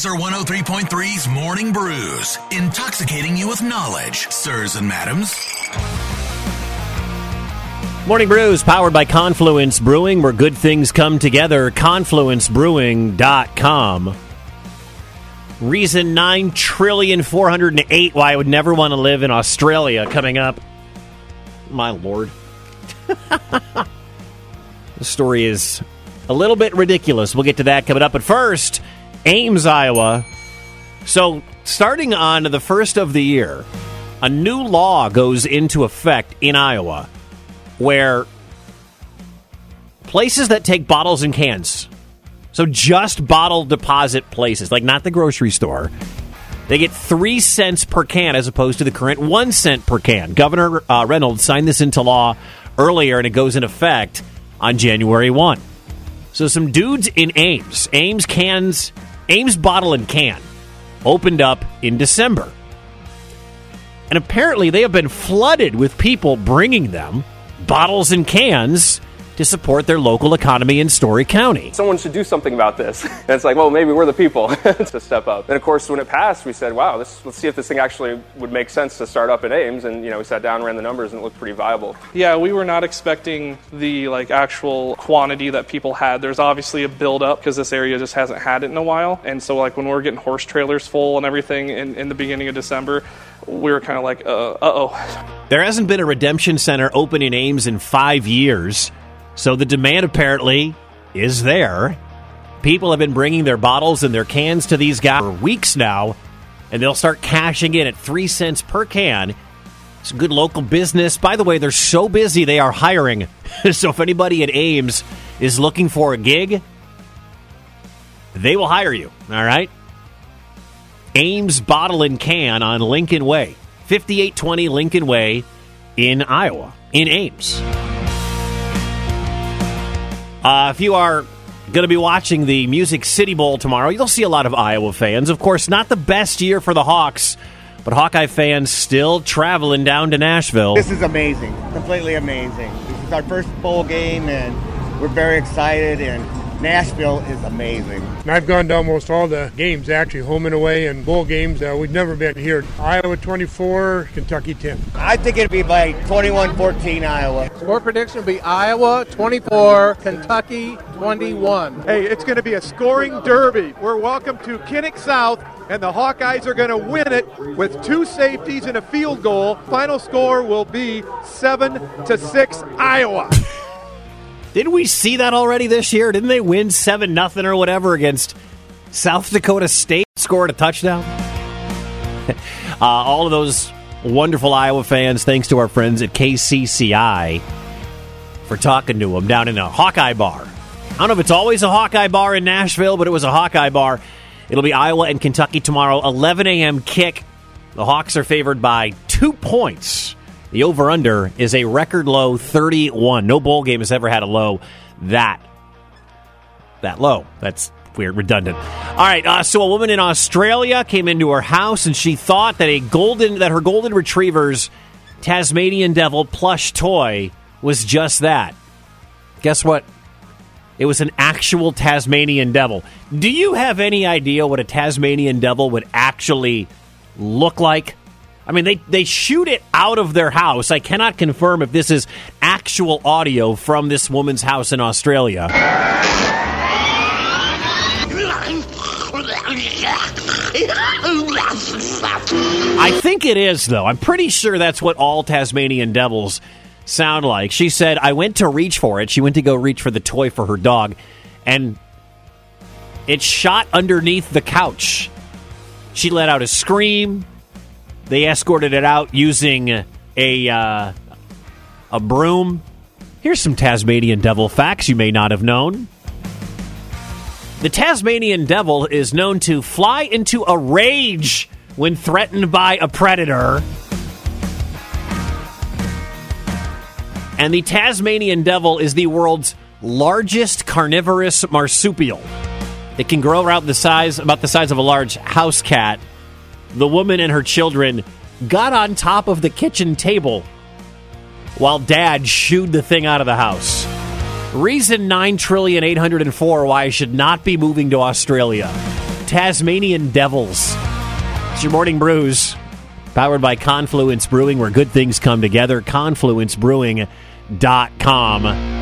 Lazer 103.3's Morning Brews, intoxicating you with knowledge, sirs and madams. Morning Brews, powered by Confluence Brewing, where good things come together. ConfluenceBrewing.com. Reason 9 trillion 408 why I would never want to live in Australia coming up. My lord. the story is a little bit ridiculous. We'll get to that coming up. But first, Ames, Iowa. So, starting on the first of the year, a new law goes into effect in Iowa where places that take bottles and cans, so just bottle deposit places, like not the grocery store, they get three cents per can as opposed to the current one cent per can. Governor uh, Reynolds signed this into law earlier, and it goes in effect on January 1. So some dudes in Ames, Ames cans, Ames bottle and can, opened up in December. And apparently they have been flooded with people bringing them bottles and cans to support their local economy in Story County. Someone should do something about this. And it's like, well, maybe we're the people to step up. And of course, when it passed, we said, wow, this, let's see if this thing actually would make sense to start up in Ames. And, you know, we sat down, ran the numbers, and it looked pretty viable. Yeah, we were not expecting the, like, actual quantity that people had. There's obviously a buildup because this area just hasn't had it in a while. And so, like, when we we're getting horse trailers full and everything in, in the beginning of December, we were kind of like, uh oh. There hasn't been a redemption center open in Ames in five years, so the demand apparently is there. People have been bringing their bottles and their cans to these guys for weeks now, and they'll start cashing in at three cents per can. It's a good local business. By the way, they're so busy they are hiring. so if anybody at Ames is looking for a gig, they will hire you. All right. Ames Bottle and Can on Lincoln Way, 5820 Lincoln Way in Iowa, in Ames. Uh, if you are going to be watching the Music City Bowl tomorrow, you'll see a lot of Iowa fans. Of course, not the best year for the Hawks, but Hawkeye fans still traveling down to Nashville. This is amazing, completely amazing. This is our first bowl game, and we're very excited. And Nashville is amazing. I've gone to almost all the games, actually, home and away and bowl games. Uh, we've never been here. Iowa 24, Kentucky 10. I think it'd be like 21 14 Iowa. Score prediction will be Iowa 24, Kentucky 21. Hey, it's going to be a scoring derby. We're welcome to Kinnick South, and the Hawkeyes are going to win it with two safeties and a field goal. Final score will be 7 to 6 Iowa. Didn't we see that already this year? Didn't they win 7 nothing or whatever against South Dakota State? Scored a touchdown? uh, all of those wonderful Iowa fans, thanks to our friends at KCCI for talking to them down in a Hawkeye bar. I don't know if it's always a Hawkeye bar in Nashville, but it was a Hawkeye bar. It'll be Iowa and Kentucky tomorrow, 11 a.m. kick. The Hawks are favored by two points. The over under is a record low 31. No bowl game has ever had a low that that low. That's weird, redundant. All right, uh, so a woman in Australia came into her house and she thought that a golden that her golden retriever's Tasmanian devil plush toy was just that. Guess what? It was an actual Tasmanian devil. Do you have any idea what a Tasmanian devil would actually look like? I mean, they, they shoot it out of their house. I cannot confirm if this is actual audio from this woman's house in Australia. I think it is, though. I'm pretty sure that's what all Tasmanian devils sound like. She said, I went to reach for it. She went to go reach for the toy for her dog, and it shot underneath the couch. She let out a scream. They escorted it out using a uh, a broom. Here's some Tasmanian devil facts you may not have known. The Tasmanian devil is known to fly into a rage when threatened by a predator. And the Tasmanian devil is the world's largest carnivorous marsupial. It can grow around the size about the size of a large house cat. The woman and her children got on top of the kitchen table while dad shooed the thing out of the house. Reason 9 trillion 804 why I should not be moving to Australia. Tasmanian Devils. It's your morning brews, powered by Confluence Brewing, where good things come together. ConfluenceBrewing.com.